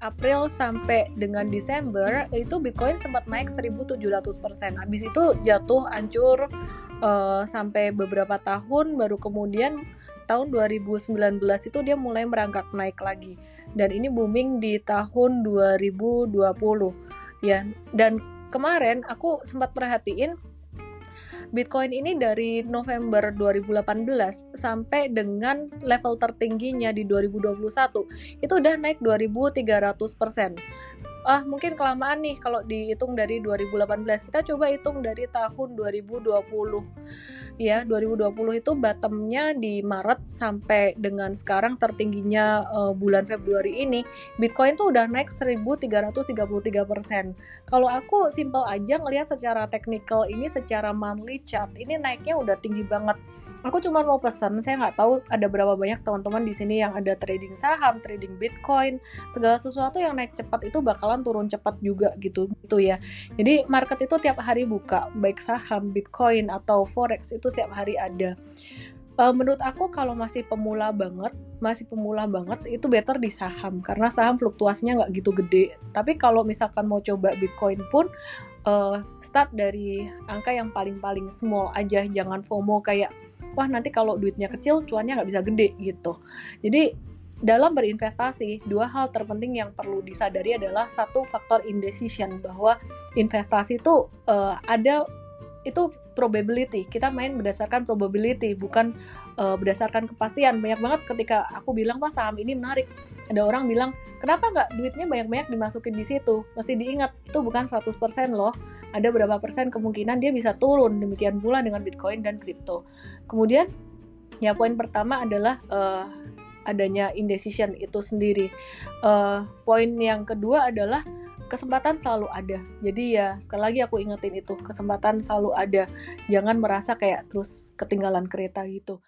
April sampai dengan Desember itu Bitcoin sempat naik 1.700%. Habis itu jatuh hancur uh, sampai beberapa tahun baru kemudian tahun 2019 itu dia mulai merangkak naik lagi dan ini booming di tahun 2020 ya dan kemarin aku sempat perhatiin Bitcoin ini dari November 2018 sampai dengan level tertingginya di 2021 itu udah naik 2300 persen ah mungkin kelamaan nih kalau dihitung dari 2018 kita coba hitung dari tahun 2020 ya 2020 itu bottomnya di Maret sampai dengan sekarang tertingginya uh, bulan Februari ini Bitcoin tuh udah naik 1333 persen. Kalau aku simple aja ngelihat secara teknikal ini secara monthly chart ini naiknya udah tinggi banget aku cuma mau pesan saya nggak tahu ada berapa banyak teman-teman di sini yang ada trading saham trading bitcoin segala sesuatu yang naik cepat itu bakalan turun cepat juga gitu gitu ya. Jadi market itu tiap hari buka baik saham bitcoin atau forex itu tiap hari ada. Uh, menurut aku kalau masih pemula banget masih pemula banget itu better di saham karena saham fluktuasinya nggak gitu gede. Tapi kalau misalkan mau coba bitcoin pun uh, start dari angka yang paling-paling small aja jangan FOMO kayak wah nanti kalau duitnya kecil cuannya nggak bisa gede gitu. Jadi dalam berinvestasi, dua hal terpenting yang perlu disadari adalah satu faktor indecision bahwa investasi itu uh, ada itu probability. Kita main berdasarkan probability, bukan uh, berdasarkan kepastian. Banyak banget ketika aku bilang, "Wah, saham ini menarik." Ada orang bilang, "Kenapa nggak duitnya banyak-banyak dimasukin di situ?" Mesti diingat, itu bukan 100% loh ada berapa persen kemungkinan dia bisa turun. Demikian pula dengan Bitcoin dan kripto. Kemudian, ya poin pertama adalah uh, adanya indecision itu sendiri. Uh, poin yang kedua adalah kesempatan selalu ada. Jadi ya sekali lagi aku ingetin itu kesempatan selalu ada. Jangan merasa kayak terus ketinggalan kereta gitu.